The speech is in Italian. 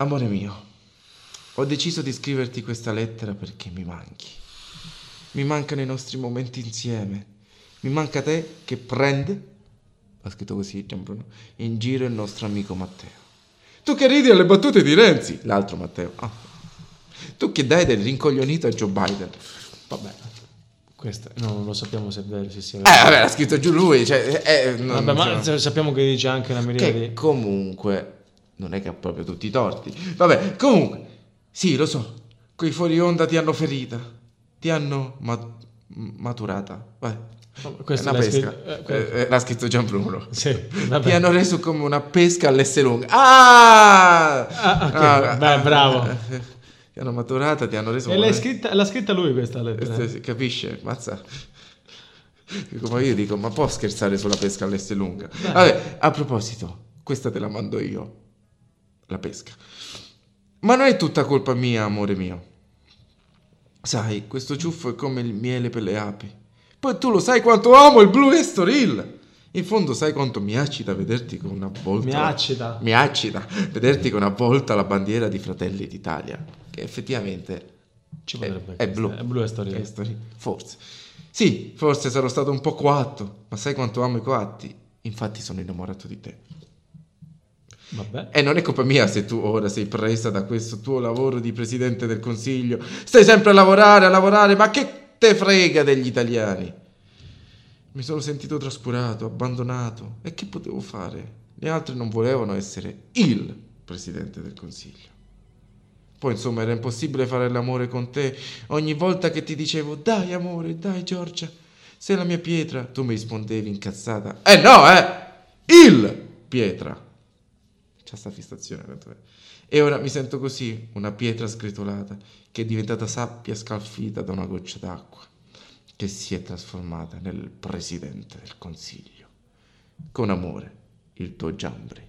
Amore mio, ho deciso di scriverti questa lettera perché mi manchi. Mi mancano i nostri momenti insieme. Mi manca te che prende, ha scritto così Gianbruno, in giro il nostro amico Matteo. Tu che ridi alle battute di Renzi, l'altro Matteo. Ah. Tu che dai del rincoglionito a Joe Biden. Vabbè, questo no, non lo sappiamo se è vero, se sia Eh, vero. vabbè, l'ha scritto giù lui. Cioè, eh, non- Vabbè, ma cioè- sappiamo che dice anche una miriade Che di... comunque non è che ha proprio tutti i torti. Vabbè, comunque, sì, lo so, quei fuori onda ti hanno ferita, ti hanno ma- maturata. Vai. Questo è una pesca. scritto- eh, Eh, eh, l'ha scritto Gianbruno. Sì, vabbè. Ti hanno reso come una pesca all'esse lunga. Ah! Ah, ok, beh, bravo. eh, Ti hanno maturata, ti hanno reso E come... l'hai scritta, l'ha scritta lui questa lettera? Eh, Capisce? Mazza. Dico, ma io dico, ma può scherzare sulla pesca all'este lunga? Vabbè, a proposito, questa te la mando io. La pesca. Ma non è tutta colpa mia, amore mio. Sai, questo ciuffo è come il miele per le api. Poi tu lo sai quanto amo il Blue Estoril. In fondo sai quanto mi accita vederti con una volta... Mi accita. Mi accita vederti con una volta la bandiera di Fratelli d'Italia. Che effettivamente Ci è, potrebbe è blu. È blu. È storia. Forse. Sì, forse sarò stato un po' coatto, ma sai quanto amo i coatti? Infatti sono innamorato di te. Vabbè. E non è colpa mia se tu ora sei presa da questo tuo lavoro di presidente del consiglio. Stai sempre a lavorare, a lavorare, ma che te frega degli italiani? Mi sono sentito trascurato, abbandonato. E che potevo fare? Gli altri non volevano essere il presidente del consiglio. Poi insomma era impossibile fare l'amore con te. Ogni volta che ti dicevo dai amore, dai Giorgia, sei la mia pietra, tu mi rispondevi incazzata. Eh no, eh! Il pietra. C'è sta fissazione. tanto è. E ora mi sento così, una pietra sgretolata, che è diventata sabbia scalfita da una goccia d'acqua, che si è trasformata nel presidente del consiglio. Con amore, il tuo Giambri.